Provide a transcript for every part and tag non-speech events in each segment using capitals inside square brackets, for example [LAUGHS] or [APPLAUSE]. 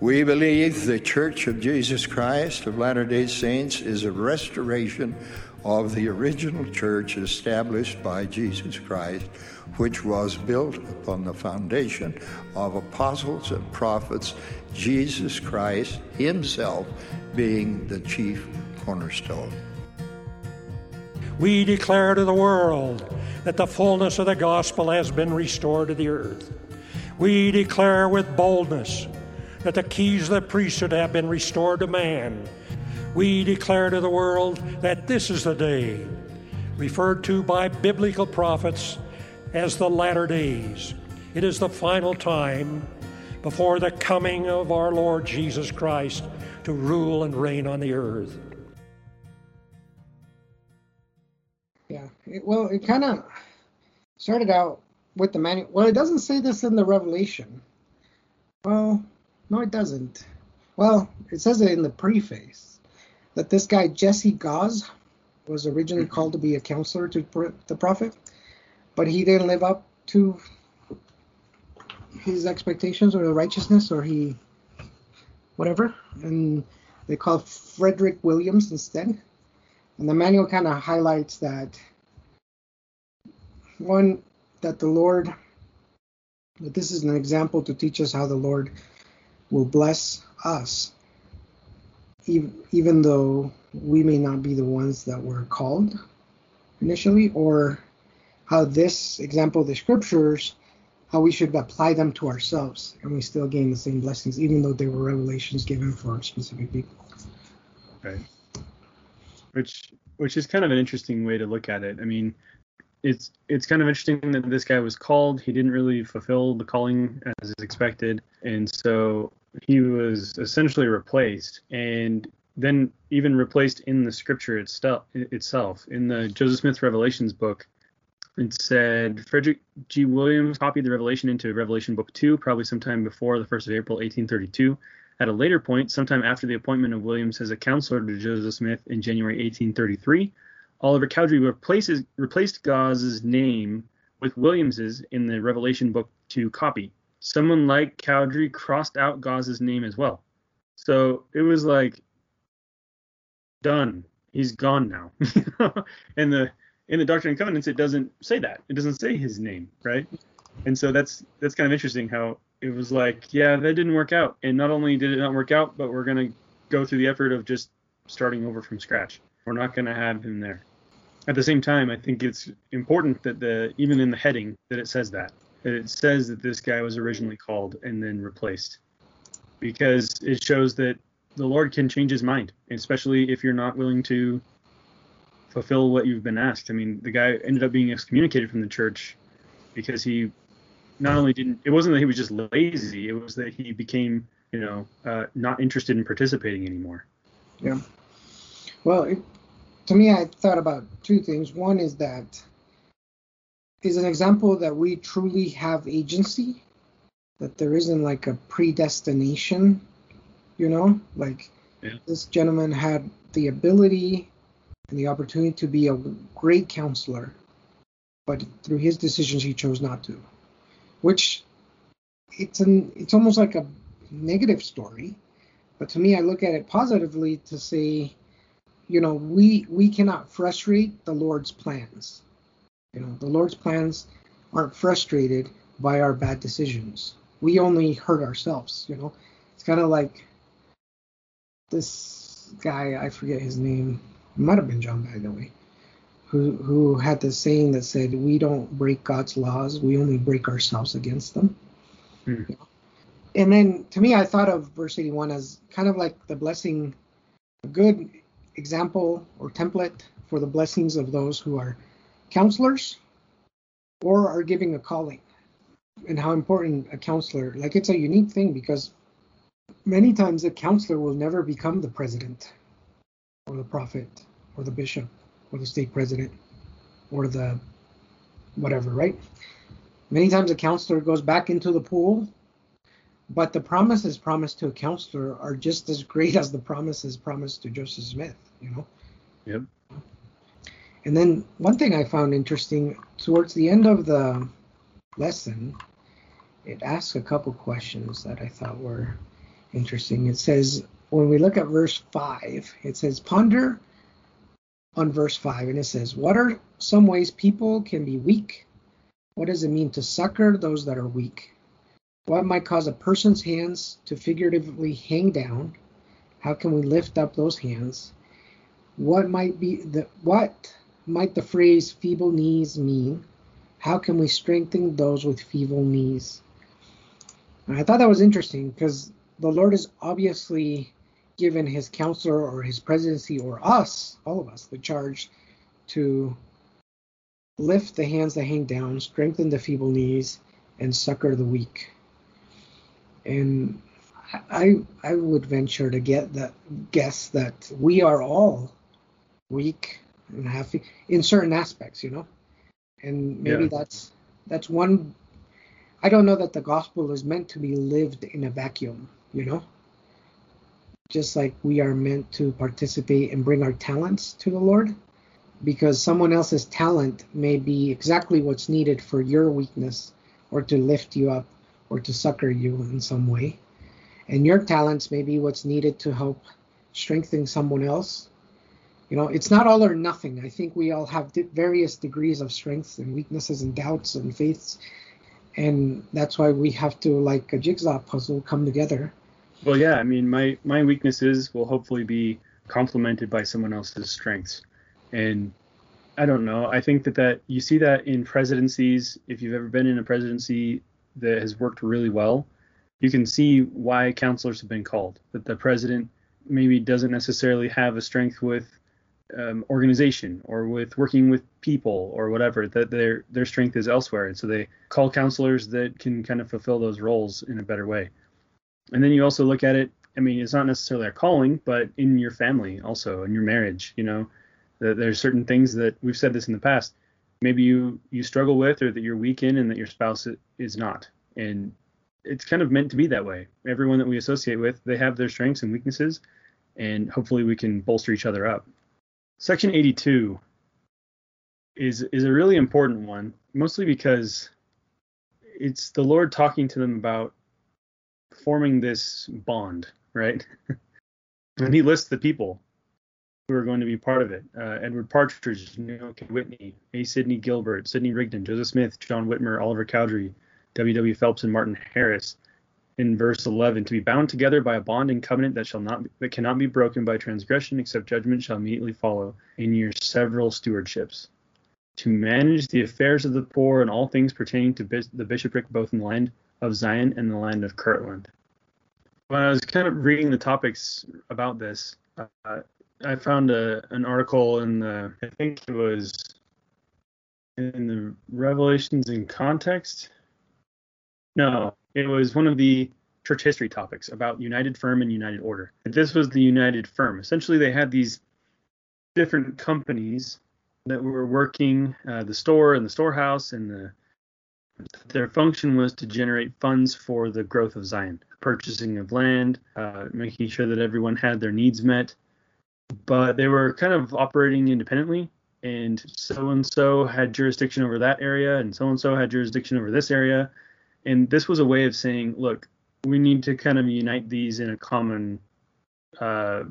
We believe the Church of Jesus Christ of Latter day Saints is a restoration of the original church established by Jesus Christ, which was built upon the foundation of apostles and prophets, Jesus Christ Himself being the chief cornerstone. We declare to the world that the fullness of the gospel has been restored to the earth. We declare with boldness that the keys of the priesthood have been restored to man. We declare to the world that this is the day, referred to by biblical prophets as the latter days. It is the final time before the coming of our Lord Jesus Christ to rule and reign on the earth. Yeah, it, well, it kind of started out with the manual. Well, it doesn't say this in the Revelation. Well, no, it doesn't. Well, it says it in the preface that this guy Jesse Gause was originally mm-hmm. called to be a counselor to the prophet, but he didn't live up to his expectations or the righteousness, or he whatever, and they call Frederick Williams instead. And the manual kind of highlights that one that the Lord that this is an example to teach us how the Lord will bless us even, though we may not be the ones that were called initially or how this example the scriptures how we should apply them to ourselves and we still gain the same blessings even though they were revelations given for specific people. Right which which is kind of an interesting way to look at it. I mean it's it's kind of interesting that this guy was called. He didn't really fulfill the calling as is expected. And so he was essentially replaced and then even replaced in the scripture itself itself. In the joseph smith revelations book it said frederick g. Williams copied the revelation into revelation book 2 probably sometime before the 1st of april 1832 at a later point sometime after the appointment of williams as a counselor to joseph smith in january 1833 oliver cowdery replaces, replaced gause's name with williams's in the revelation book 2 copy someone like Cowdery crossed out Gause's name as well. So it was like done. He's gone now. [LAUGHS] and the in the Doctrine and Covenants it doesn't say that. It doesn't say his name, right? And so that's that's kind of interesting how it was like, yeah, that didn't work out. And not only did it not work out, but we're gonna go through the effort of just starting over from scratch. We're not gonna have him there. At the same time, I think it's important that the even in the heading that it says that it says that this guy was originally called and then replaced because it shows that the Lord can change his mind, especially if you're not willing to fulfill what you've been asked. I mean, the guy ended up being excommunicated from the church because he not only didn't, it wasn't that he was just lazy, it was that he became, you know, uh, not interested in participating anymore. Yeah. Well, it, to me, I thought about two things. One is that is an example that we truly have agency, that there isn't like a predestination, you know, like yeah. this gentleman had the ability and the opportunity to be a great counselor, but through his decisions he chose not to, which it's an it's almost like a negative story, but to me I look at it positively to say, you know, we we cannot frustrate the Lord's plans you know, the Lord's plans aren't frustrated by our bad decisions. We only hurt ourselves, you know. It's kind of like this guy, I forget his name. It might have been John, by the way, who who had this saying that said, "We don't break God's laws; we only break ourselves against them." Hmm. And then, to me, I thought of verse 81 as kind of like the blessing, a good example or template for the blessings of those who are counselors or are giving a calling and how important a counselor like it's a unique thing because many times a counselor will never become the president or the prophet or the bishop or the state president or the whatever right? Many times a counselor goes back into the pool but the promises promised to a counselor are just as great [LAUGHS] as the promises promised to joseph smith you know? Yep and then one thing I found interesting towards the end of the lesson, it asks a couple questions that I thought were interesting. It says, when we look at verse 5, it says, Ponder on verse 5, and it says, What are some ways people can be weak? What does it mean to succor those that are weak? What might cause a person's hands to figuratively hang down? How can we lift up those hands? What might be the what might the phrase feeble knees mean? How can we strengthen those with feeble knees? I thought that was interesting because the Lord is obviously given his counselor or his presidency or us, all of us, the charge to lift the hands that hang down, strengthen the feeble knees, and succor the weak. And I I would venture to get that guess that we are all weak and have in certain aspects, you know. And maybe yeah. that's that's one I don't know that the gospel is meant to be lived in a vacuum, you know. Just like we are meant to participate and bring our talents to the Lord because someone else's talent may be exactly what's needed for your weakness or to lift you up or to succor you in some way. And your talents may be what's needed to help strengthen someone else you know it's not all or nothing. I think we all have various degrees of strengths and weaknesses and doubts and faiths. And that's why we have to like a jigsaw puzzle come together. Well yeah i mean my my weaknesses will hopefully be complemented by someone else's strengths. And i don't know. I think that that you see that in presidencies. If you've ever been in a presidency that has worked really well you can see why counselors have been called. That the president maybe doesn't necessarily have a strength with um, organization or with working with people or whatever that their their strength is elsewhere. And so they call counselors that can kind of fulfill those roles in a better way. And then you also look at it i mean it's not necessarily a calling but in your family also in your marriage you know that there's certain things that we've said this in the past maybe you you struggle with or that you're weak in and that your spouse is not. And it's kind of meant to be that way. Everyone that we associate with they have their strengths and weaknesses and hopefully we can bolster each other up Section 82 is is a really important one, mostly because it's the Lord talking to them about forming this bond, right? [LAUGHS] and he lists the people who are going to be part of it. Uh, Edward Partridge, Newel K. Whitney, A. Sidney Gilbert, Sidney Rigdon, Joseph Smith, John Whitmer, Oliver Cowdery, W. W. Phelps, and Martin Harris in verse 11 to be bound together by a bond and covenant that shall not that cannot be broken by transgression except judgment shall immediately follow in your several stewardships to manage the affairs of the poor and all things pertaining to bis- the bishopric both in the land of Zion and the land of Kirtland. When I was kind of reading the topics about this, uh, I found a, an article in the I think it was in the Revelations in Context. No, it was one of the church history topics about United Firm and United Order. This was the United Firm. Essentially, they had these different companies that were working uh, the store and the storehouse, and the, their function was to generate funds for the growth of Zion, purchasing of land, uh, making sure that everyone had their needs met. But they were kind of operating independently, and so and so had jurisdiction over that area, and so and so had jurisdiction over this area and this was a way of saying, look, we need to kind of unite these in a common uh,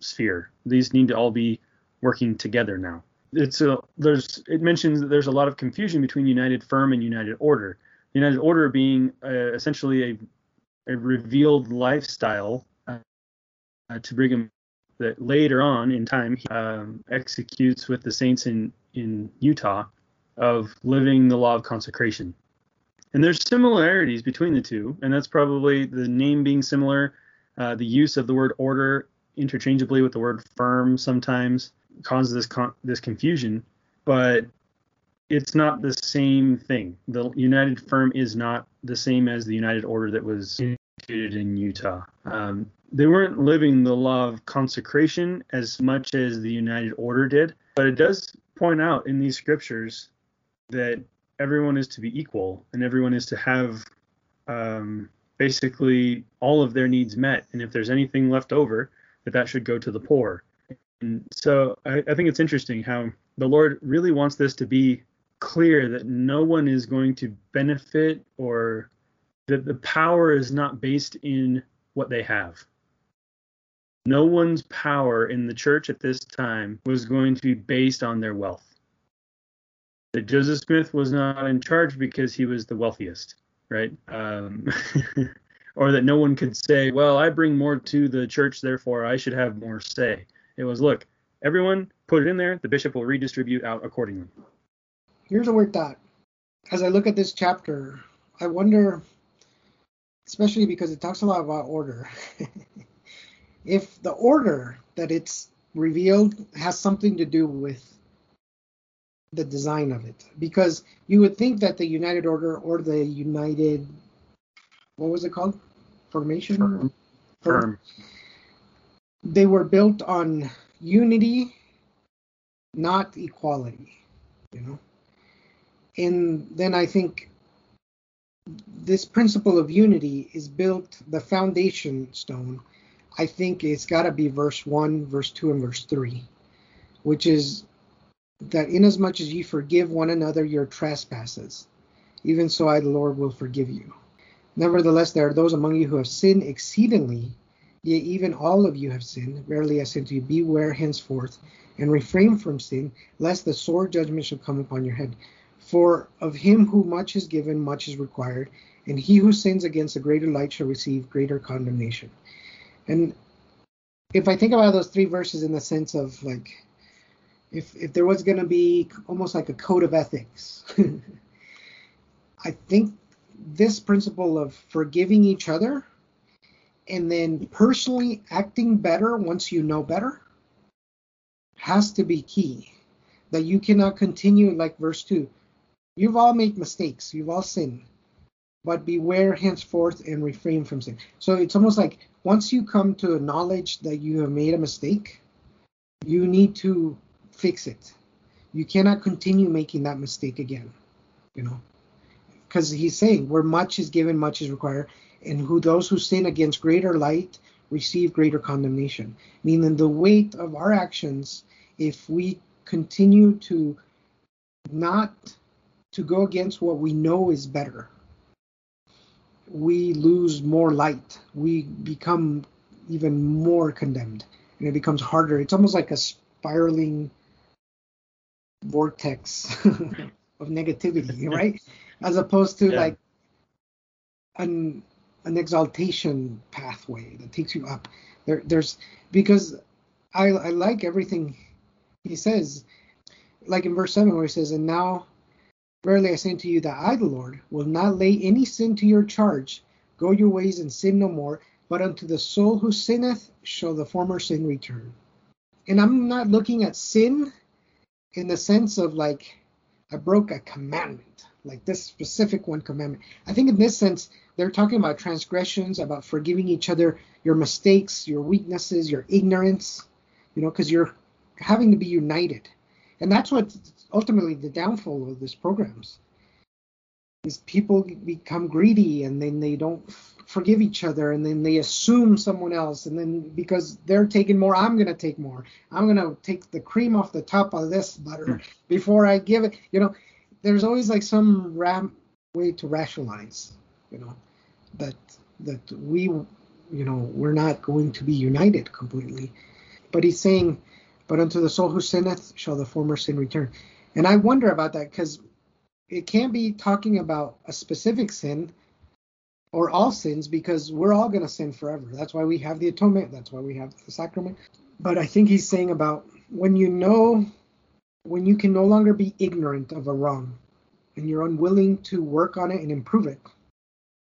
sphere. These need to all be working together now. It's a there's it mentions that there's a lot of confusion between United Firm and United Order. United Order being uh, essentially a a revealed lifestyle uh, to Brigham that later on in time he um, executes with the saints in in Utah of living the law of consecration. And there's similarities between the two, and that's probably the name being similar, uh, the use of the word order interchangeably with the word firm sometimes causes this con- this confusion, but it's not the same thing. The United Firm is not the same as the United Order that was instituted in Utah. Um, they weren't living the law of consecration as much as the United Order did, but it does point out in these scriptures that everyone is to be equal and everyone is to have um, basically all of their needs met. And if there's anything left over, that that should go to the poor. And so I, I think it's interesting how the Lord really wants this to be clear that no one is going to benefit or that the power is not based in what they have. No one's power in the church at this time was going to be based on their wealth. That Joseph Smith was not in charge because he was the wealthiest, right? Um, [LAUGHS] or that no one could say, well, I bring more to the church, therefore I should have more say. It was, look, everyone put it in there, the bishop will redistribute out accordingly. Here's a weird thought. As I look at this chapter, I wonder, especially because it talks a lot about order, [LAUGHS] if the order that it's revealed has something to do with the design of it. Because you would think that the United Order or the United, what was it called? Formation? Firm. Firm. They were built on unity, not equality, you know? And then I think this principle of unity is built, the foundation stone, I think it's got to be verse 1, verse 2, and verse 3, which is that inasmuch as ye forgive one another your trespasses, even so I, the Lord, will forgive you. Nevertheless, there are those among you who have sinned exceedingly, yea, even all of you have sinned. Verily I say unto you, beware henceforth, and refrain from sin, lest the sore judgment shall come upon your head. For of him who much is given, much is required, and he who sins against a greater light shall receive greater condemnation. And if I think about those three verses in the sense of like, if if there was going to be almost like a code of ethics, [LAUGHS] I think this principle of forgiving each other and then personally acting better once you know better has to be key. That you cannot continue like verse 2. You've all made mistakes, you've all sinned, but beware henceforth and refrain from sin. So it's almost like once you come to a knowledge that you have made a mistake, you need to fix it. You cannot continue making that mistake again, you know, because he's saying where much is given, much is required, and who those who sin against greater light receive greater condemnation. Meaning the weight of our actions, if we continue to not to go against what we know is better, we lose more light. We become even more condemned, and it becomes harder. It's almost like a spiraling vortex [LAUGHS] of negativity, [LAUGHS] right? As opposed to yeah. like an an exaltation pathway that takes you up. There, there's because I I like everything he says, like in verse seven where he says, "And now Verily I say unto you that I, the Lord, will not lay any sin to your charge. Go your ways and sin no more, but unto the soul who sinneth shall the former sin return. And I'm not looking at sin in the sense of like I broke a commandment, like this specific one commandment. I think in this sense, they're talking about transgressions, about forgiving each other, your mistakes, your weaknesses, your ignorance, you know, because you're having to be united. And that's what ultimately the downfall of these programs is people become greedy and then they don't forgive each other and then they assume someone else and then because they're taking more i'm going to take more. I'm going to take the cream off the top of this butter hmm. before i give it you know. There's always like some ram- way to rationalize you know that that we you know we're not going to be united completely. But he's saying but unto the soul who sinneth shall the former sin return. And I wonder about that because it can't be talking about a specific sin or all sins because we're all going to sin forever. That's why we have the atonement. That's why we have the sacrament. But I think he's saying about when you know, when you can no longer be ignorant of a wrong and you're unwilling to work on it and improve it,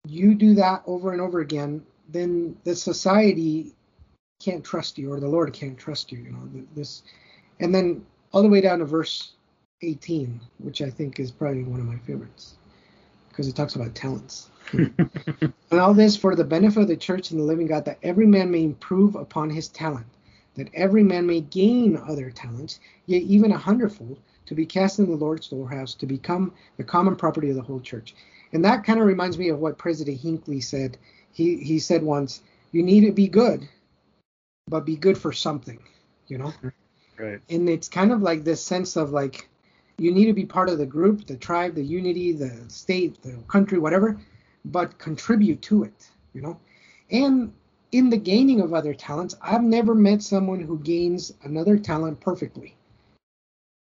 you do that over and over again, then the society can't trust you or the Lord can't trust you. You know, this, and then all the way down to verse 18, which I think is probably one of my favorites because it talks about talents. And all this for the benefit of the church and the living God, that every man may improve upon his talent, that every man may gain other talents, yet even a hundredfold, to be cast in the Lord's storehouse, to become the common property of the whole church. And that kind of reminds me of what President Hinckley said. He he said once, "You need to be good, but be good for something," you know. Right. And it's kind of like this sense of like you need to be part of the group, the tribe, the unity, the state, the country, whatever, but contribute to it, you know. And in the gaining of other talents, I've never met someone who gains another talent perfectly.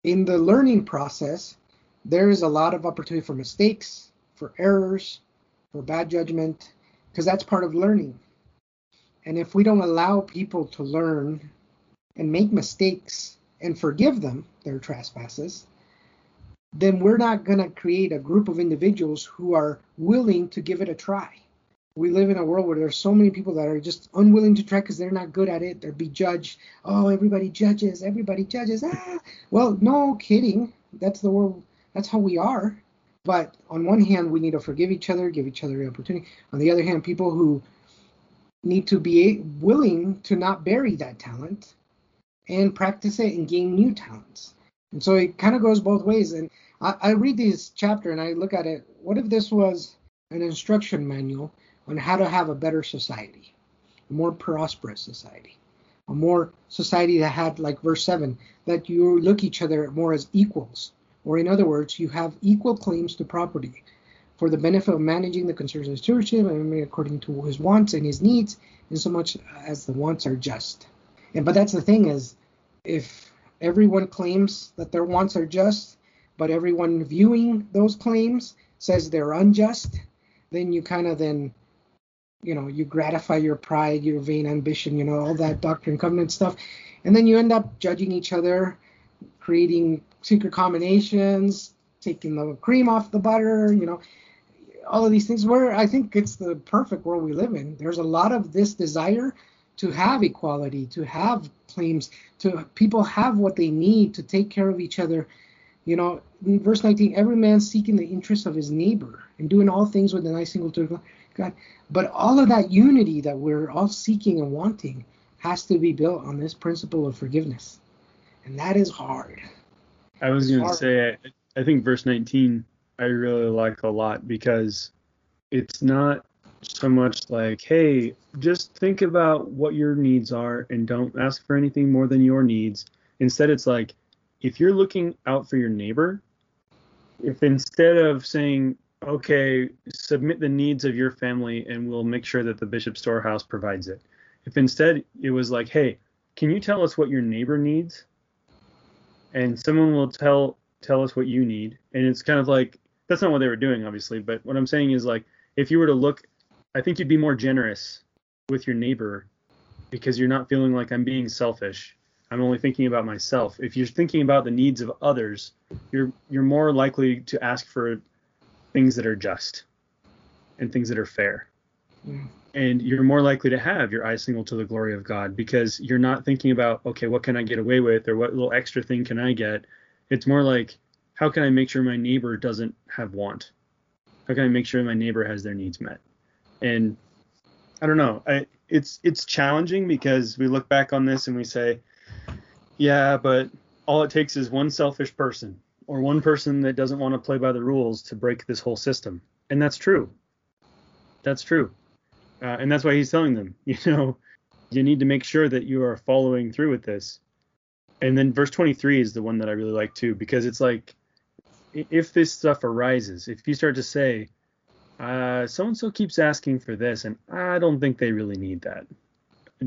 In the learning process, there is a lot of opportunity for mistakes, for errors, for bad judgment, because that's part of learning. And if we don't allow people to learn and make mistakes and forgive them their trespasses, then we're not going to create a group of individuals who are willing to give it a try. We live in a world where there's so many people that are just unwilling to try because they're not good at it. They're be judged. Oh, everybody judges. Everybody judges. Ah, well, no kidding. That's the world. That's how we are. But on one hand, we need to forgive each other, give each other the opportunity. On the other hand, people who need to be willing to not bury that talent and practice it and gain new talents. And so it kind of goes both ways. And I, I read this chapter and I look at it. What if this was an instruction manual on how to have a better society, a more prosperous society, a more society that had, like verse 7, that you look each other more as equals, or in other words, you have equal claims to property for the benefit of managing the concerns of stewardship and according to his wants and his needs, in so much as the wants are just. And but that's the thing is, if everyone claims that their wants are just, but everyone viewing those claims says they're unjust, then you kind of then you know you gratify your pride your vain ambition you know all that doctrine covenant stuff. And then you end up judging each other creating secret combinations taking the cream off the butter you know. All of these things where i think it's the perfect world we live in. There's a lot of this desire to have equality to have claims to people have what they need to take care of each other. You know in verse 19 every man seeking the interest of his neighbor and doing all things with an eye single to god. But all of that unity that we're all seeking and wanting has to be built on this principle of forgiveness. And that is hard. I was going to say I, I think verse 19 i really like a lot because it's not so much like, hey, just think about what your needs are and don't ask for anything more than your needs. Instead, it's like, if you're looking out for your neighbor, if instead of saying, okay, submit the needs of your family and we'll make sure that the bishop storehouse provides it, if instead it was like, hey, can you tell us what your neighbor needs? And someone will tell tell us what you need. And it's kind of like that's not what they were doing, obviously. But what I'm saying is like if you were to look I think you'd be more generous with your neighbor because you're not feeling like I'm being selfish. I'm only thinking about myself. If you're thinking about the needs of others, you're you're more likely to ask for things that are just and things that are fair. Mm. And you're more likely to have your eyes single to the glory of God because you're not thinking about, okay, what can I get away with or what little extra thing can I get? It's more like, how can I make sure my neighbor doesn't have want? How can I make sure my neighbor has their needs met? And I don't know. I, it's it's challenging because we look back on this and we say, yeah, but all it takes is one selfish person or one person that doesn't want to play by the rules to break this whole system, and that's true. That's true, uh, and that's why he's telling them, [LAUGHS] you know, you need to make sure that you are following through with this. And then verse 23 is the one that I really like too because it's like if this stuff arises, if you start to say, so and so keeps asking for this, and I don't think they really need that.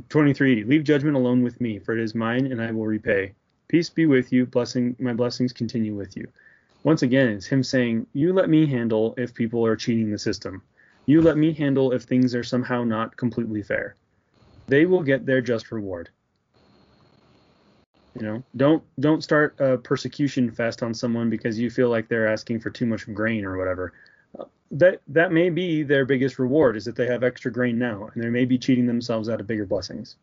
23. Leave judgment alone with me, for it is mine, and I will repay. Peace be with you. Blessing, my blessings continue with you. Once again, it's him saying, You let me handle if people are cheating the system. You let me handle if things are somehow not completely fair. They will get their just reward. You know, don't don't start a persecution fest on someone because you feel like they're asking for too much grain or whatever that that may be their biggest reward is that they have extra grain now and they may be cheating themselves out of bigger blessings.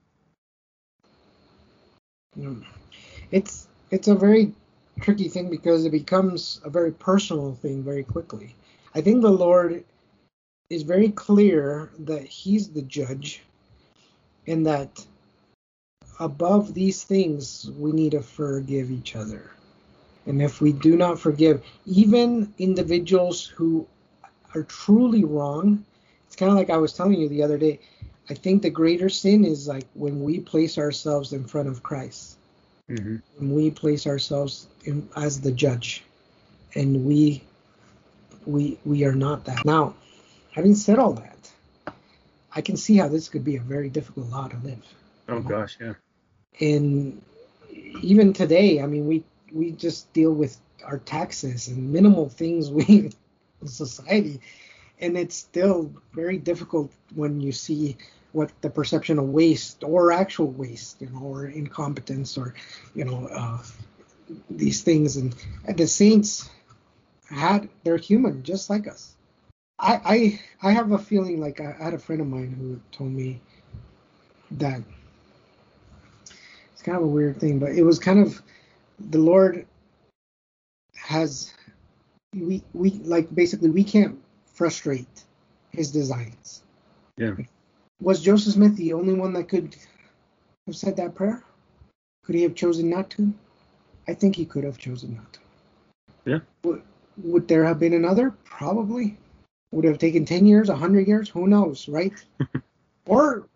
Hmm. it's it's a very tricky thing because it becomes a very personal thing very quickly. I think the lord is very clear that he's the judge and that above these things we need to forgive each other. And if we do not forgive even individuals who are truly wrong, it's kind of like I was telling you the other day. I think the greater sin is like when we place ourselves in front of Christ. Mm-hmm. When we place ourselves in, as the judge, and we we we are not that. Now, having said all that, I can see how this could be a very difficult law to live. Oh gosh, yeah. And even today, I mean, we we just deal with our taxes and minimal things [LAUGHS] we society, and it's still very difficult when you see what the perception of waste or actual waste, you know, or incompetence or you know uh, these things. And, and the saints had they're human just like us. I I I have a feeling like I, I had a friend of mine who told me that it's kind of a weird thing, but it was kind of the Lord has we we like basically we can't frustrate his designs. Yeah. Was Joseph Smith the only one that could have said that prayer? Could he have chosen not to? I think he could have chosen not to. Yeah. Would, would there have been another? Probably. Would it have taken 10 years, 100 years? Who knows, right? [LAUGHS] or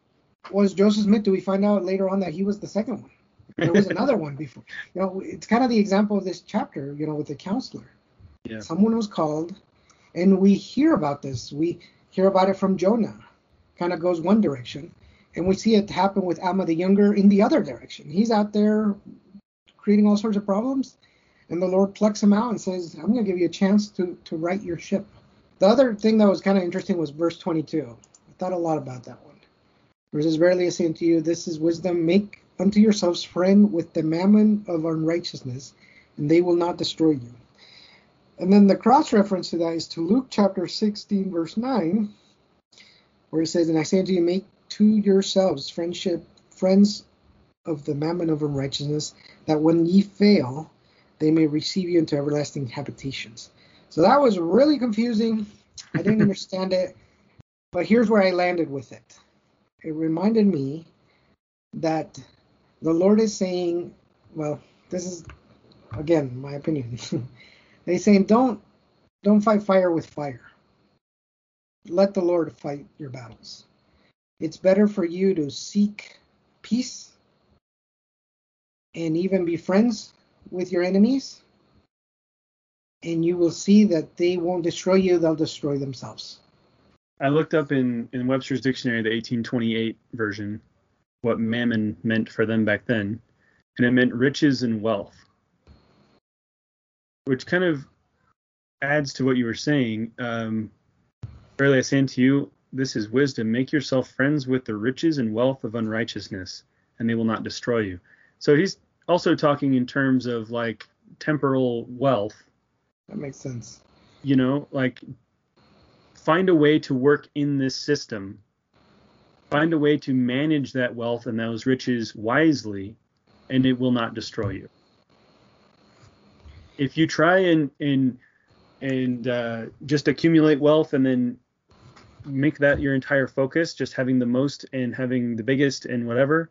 was Joseph Smith, do we find out later on that he was the second one? There was another [LAUGHS] one before. You know, it's kind of the example of this chapter, you know, with the counselor. Yeah. Someone was called, and we hear about this. We hear about it from Jonah. Kind of goes one direction. And we see it happen with Alma the Younger in the other direction. He's out there creating all sorts of problems, and the Lord plucks him out and says, I'm going to give you a chance to, to right your ship. The other thing that was kind of interesting was verse 22. I thought a lot about that one. Verse says, Verily I say unto you, this is wisdom. Make unto yourselves friend with the mammon of unrighteousness, and they will not destroy you. And then the cross reference to that is to Luke chapter 16, verse 9, where it says, And I say unto you, make to yourselves friendship, friends of the mammon of unrighteousness, that when ye fail, they may receive you into everlasting habitations. So that was really confusing. I didn't [LAUGHS] understand it. But here's where I landed with it. It reminded me that the Lord is saying, well, this is again my opinion. [LAUGHS] He's saying don't don't fight fire with fire. Let the Lord fight your battles. It's better for you to seek peace and even be friends with your enemies and you will see that they won't destroy you, they'll destroy themselves. I looked up in, in Webster's dictionary, the 1828 version, what mammon meant for them back then, and it meant riches and wealth, which kind of adds to what you were saying. Um, Verily I say unto you, this is wisdom. Make yourself friends with the riches and wealth of unrighteousness, and they will not destroy you. So he's also talking in terms of like temporal wealth that makes sense. You know, like find a way to work in this system. Find a way to manage that wealth and those riches wisely, and it will not destroy you. If you try and and and uh, just accumulate wealth and then make that your entire focus, just having the most and having the biggest and whatever,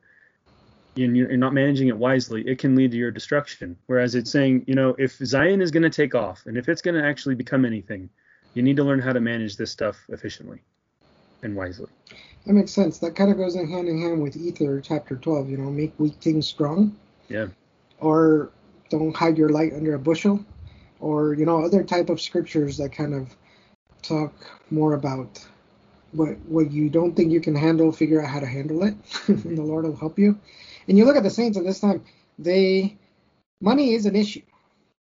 and you're not managing it wisely, it can lead to your destruction. Whereas it's saying, you know, if Zion is going to take off and if it's going to actually become anything, you need to learn how to manage this stuff efficiently and wisely. That makes sense. That kind of goes in hand in hand with Ether chapter 12, you know, make weak things strong. Yeah. Or don't hide your light under a bushel. Or, you know, other type of scriptures that kind of talk more about what what you don't think you can handle, figure out how to handle it, [LAUGHS] and the Lord will help you. And you look at the Saints at this time, they money is an issue.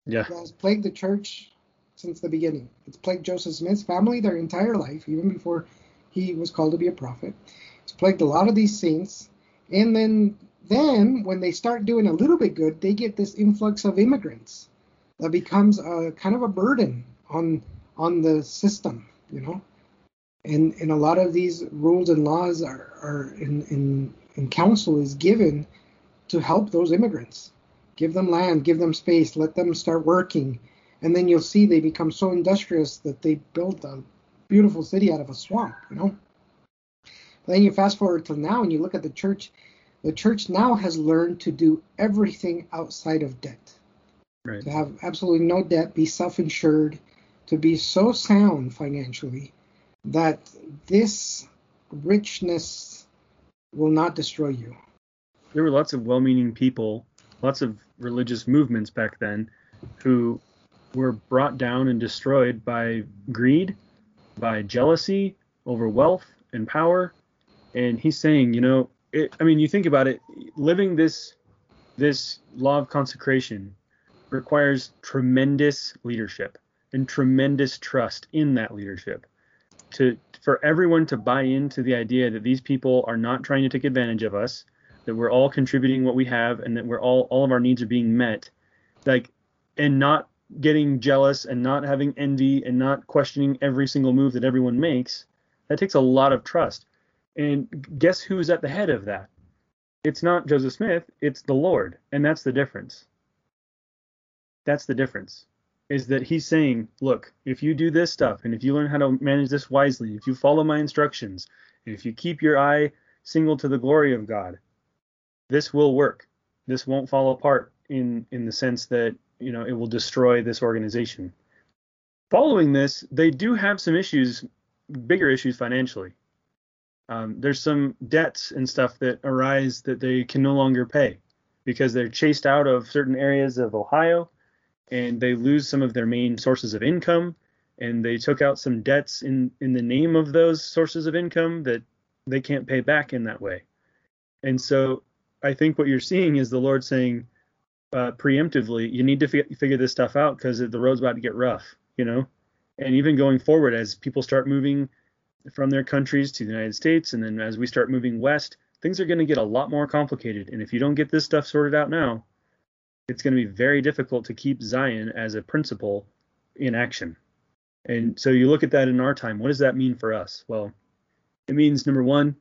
Yeah. It has plagued the church since the beginning. It's plagued Joseph Smith's family their entire life, even before he was called to be a prophet. It's plagued a lot of these saints. And then then when they start doing a little bit good, they get this influx of immigrants that becomes a kind of a burden on on the system, you know. And and a lot of these rules and laws are, are in, in and counsel is given to help those immigrants. Give them land, give them space, let them start working, and then you'll see they become so industrious that they build a beautiful city out of a swamp, you know. But then you fast forward till now and you look at the church. The church now has learned to do everything outside of debt. Right. To have absolutely no debt, be self-insured, to be so sound financially that this richness will not destroy you. There were lots of well meaning people, lots of religious movements back then who were brought down and destroyed by greed, by jealousy over wealth and power, And he's saying, you know, it, I mean, you think about it, living this this law of consecration requires tremendous leadership and tremendous trust in that leadership. To for everyone to buy into the idea that these people are not trying to take advantage of us that we're all contributing what we have and that we're all all of our needs are being met like and not getting jealous and not having envy and not questioning every single move that everyone makes that takes a lot of trust and guess who's at the head of that it's not joseph smith it's the lord and that's the difference that's the difference is that he's saying look if you do this stuff and if you learn how to manage this wisely if you follow my instructions and if you keep your eye single to the glory of god this will work this won't fall apart in in the sense that you know it will destroy this organization. Following this, they do have some issues, bigger issues financially. Um, there's some debts and stuff that arise that they can no longer pay because they're chased out of certain areas of Ohio and they lose some of their main sources of income and they took out some debts in in the name of those sources of income that they can't pay back in that way. And so I think what you're seeing is the Lord saying, uh, preemptively, you need to fi- figure this stuff out because the road's about to get rough, you know. And even going forward, as people start moving from their countries to the United States, and then as we start moving west, things are going to get a lot more complicated. And if you don't get this stuff sorted out now, it's going to be very difficult to keep Zion as a principle in action. And so you look at that in our time. What does that mean for us? Well, it means number one,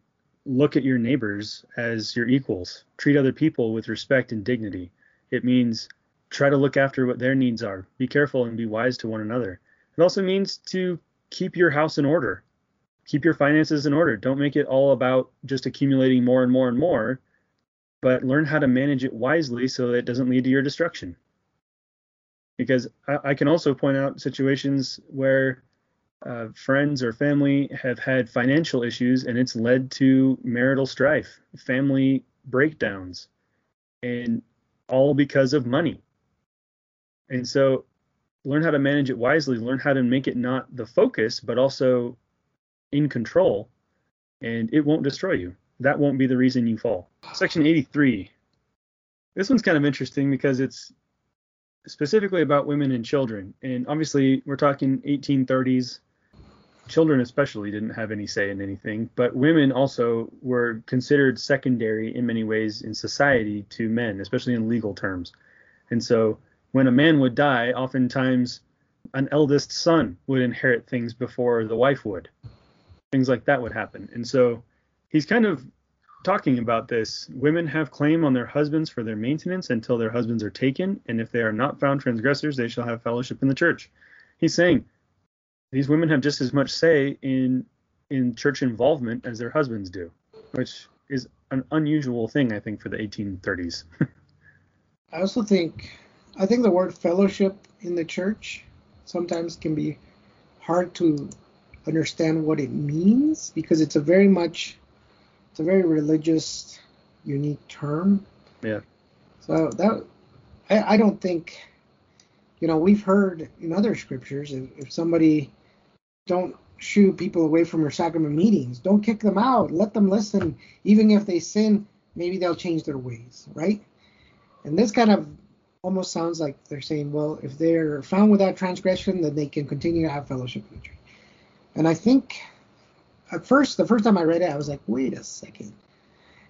look at your neighbors as your equals. Treat other people with respect and dignity. It means try to look after what their needs are. Be careful and be wise to one another. It also means to keep your house in order. Keep your finances in order. Don't make it all about just accumulating more and more and more, but learn how to manage it wisely so that it doesn't lead to your destruction. Because I, I can also point out situations where uh, friends or family have had financial issues and it's led to marital strife, family breakdowns. And all because of money. And so learn how to manage it wisely, learn how to make it not the focus, but also in control, and it won't destroy you. That won't be the reason you fall. Section 83. This one's kind of interesting because it's specifically about women and children. And obviously, we're talking 1830s children especially didn't have any say in anything, but women also were considered secondary in many ways in society to men, especially in legal terms. And so when a man would die, oftentimes an eldest son would inherit things before the wife would. Things like that would happen. And so he's kind of talking about this. Women have claim on their husbands for their maintenance until their husbands are taken, and if they are not found transgressors, they shall have fellowship in the church. He's saying these women have just as much say in in church involvement as their husbands do, which is an unusual thing, I think, for the 1830s. [LAUGHS] I also think, I think the word fellowship in the church sometimes can be hard to understand what it means because it's a very much, it's a very religious, unique term. Yeah. So that, I, I don't think, you know, we've heard in other scriptures if, if somebody don't shoo people away from your sacrament meetings. Don't kick them out. Let them listen. Even if they sin, maybe they'll change their ways, right? And this kind of almost sounds like they're saying, well, if they're found without transgression, then they can continue to have fellowship with the church. And I think at first, the first time I read it, I was like, wait a second.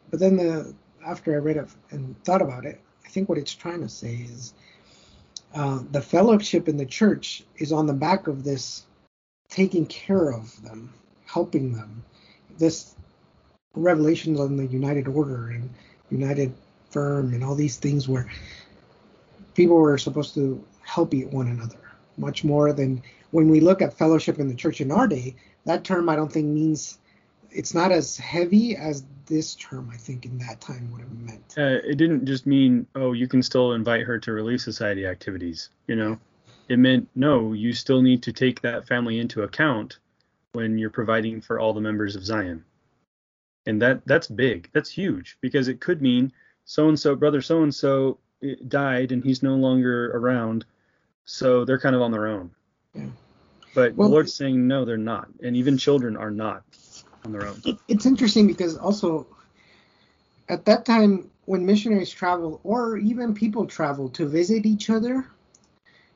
But then the after I read it and thought about it, I think what it's trying to say is uh, the fellowship in the church is on the back of this taking care of them, helping them. This revelations on the United Order and United Firm and all these things where people were supposed to help one another much more than when we look at fellowship in the church in our day. That term I don't think means it's not as heavy as this term I think in that time would have meant. Uh, it didn't just mean oh you can still invite her to Relief Society activities, you know it meant no, you still need to take that family into account when you're providing for all the members of Zion. And that that's big. That's huge because it could mean so and so brother so and so died and he's no longer around, so they're kind of on their own. Yeah. But well, the Lord's saying no, they're not, and even children are not. on their own. It, it's interesting because also at that time when missionaries travel or even people travel to visit each other,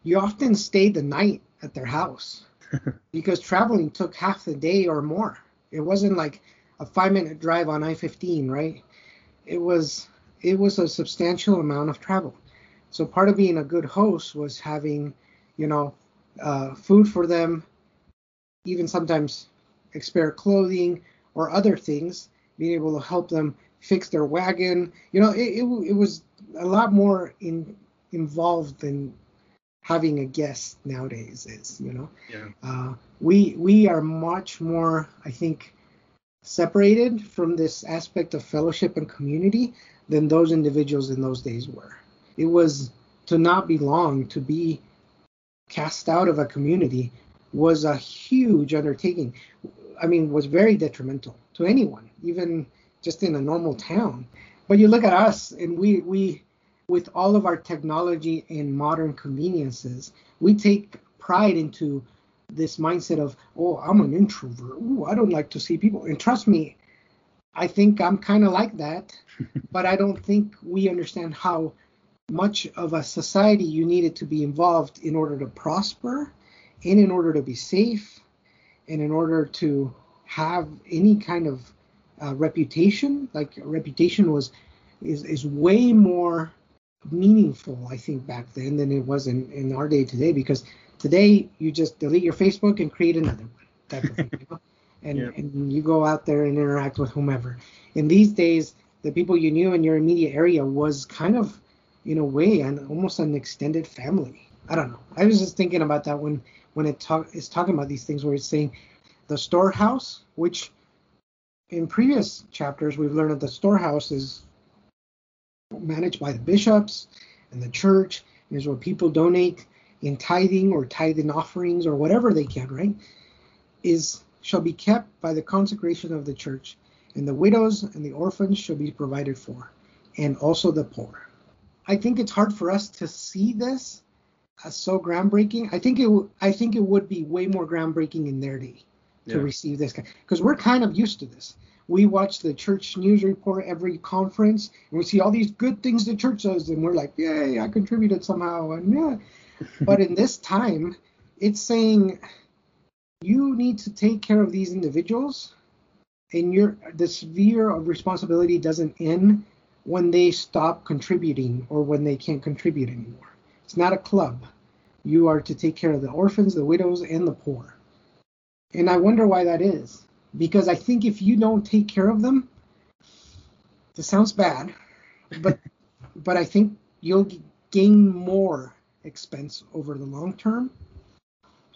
you often stayed the night at their house [LAUGHS] because traveling took half the day or more. It wasn't like a five minute drive on I-15, right? It was it was a substantial amount of travel. So part of being a good host was having, you know, uh, food for them, even sometimes spare clothing or other things, being able to help them fix their wagon. You know, it, it, it was a lot more in, involved than having a guest nowadays is. You know, Yeah. uh, we we are much more, I think, separated from this aspect of fellowship and community than those individuals in those days were. It was to not belong, to be cast out of a community was a huge undertaking. I mean, was very detrimental to anyone, even just in a normal town. But you look at us, and we we with all of our technology and modern conveniences, we take pride into this mindset of, oh, I'm an introvert. Ooh, I don't like to see people. And trust me, I think I'm kind of like that, [LAUGHS] but I don't think we understand how much of a society you needed to be involved in order to prosper and in order to be safe and in order to have any kind of uh, reputation like reputation was is, is way more meaningful i think back then than it was in, in our day today because today you just delete your facebook and create another one type of thing, you know? [LAUGHS] and, Yep. and you go out there and interact with whomever in these days the people you knew in your immediate area was kind of in a way and almost an extended family. I don't know. I was just thinking about that when when it talk is talking about these things where it's saying the storehouse which in previous chapters we've learned that the storehouse is managed by the bishops and the church is where people donate in tithing or tithing offerings or whatever they can right? Is shall be kept by the consecration of the church and the widows and the orphans shall be provided for and also the poor i think it's hard for us to see this as so groundbreaking. I think it w- i think it would be way more groundbreaking in their day to Yeah. receive this because we're kind of used to this. We watch the church news report every conference and we see all these good things the church does and we're like yay i contributed somehow and yeah. [LAUGHS] But in this time it's saying you need to take care of these individuals and your the sphere of responsibility doesn't end when they stop contributing or when they can't contribute anymore. It's not a club. You are to take care of the orphans the widows and the poor. And i wonder why that is. Because i think if you don't take care of them this sounds bad but [LAUGHS] but i think you'll gain more expense over the long term.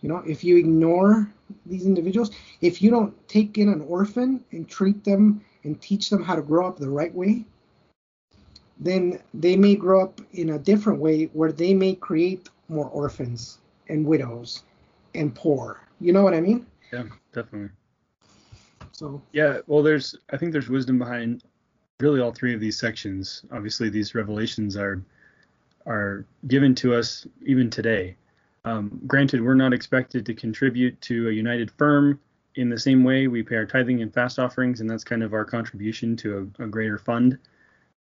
You know if you ignore these individuals if you don't take in an orphan and treat them and teach them how to grow up the right way then they may grow up in a different way where they may create more orphans and widows and poor you know what i mean Yeah, definitely. so Yeah, well, there's I think there's wisdom behind really all three of these sections. Obviously, these revelations are are given to us even today. Um, granted, we're not expected to contribute to a united firm in the same way we pay our tithing and fast offerings, and that's kind of our contribution to a, a greater fund.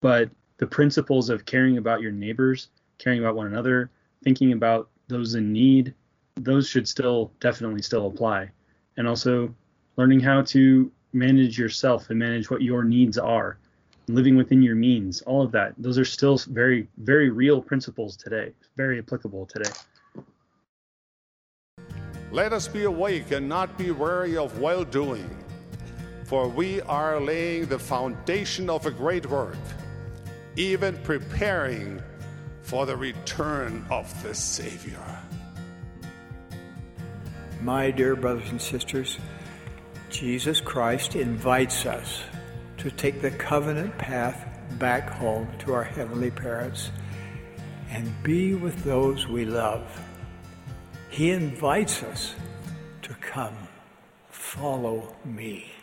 But the principles of caring about your neighbors, caring about one another, thinking about those in need, those should still definitely still apply. And also learning how to manage yourself and manage what your needs are, living within your means, all of that. Those are still very, very real principles today, very applicable today. Let us be awake and not be weary of well doing, for we are laying the foundation of a great work, even preparing for the return of the Savior. My dear brothers and sisters, Jesus Christ invites us to take the covenant path back home to our heavenly parents and be with those we love. He invites us to come, follow me.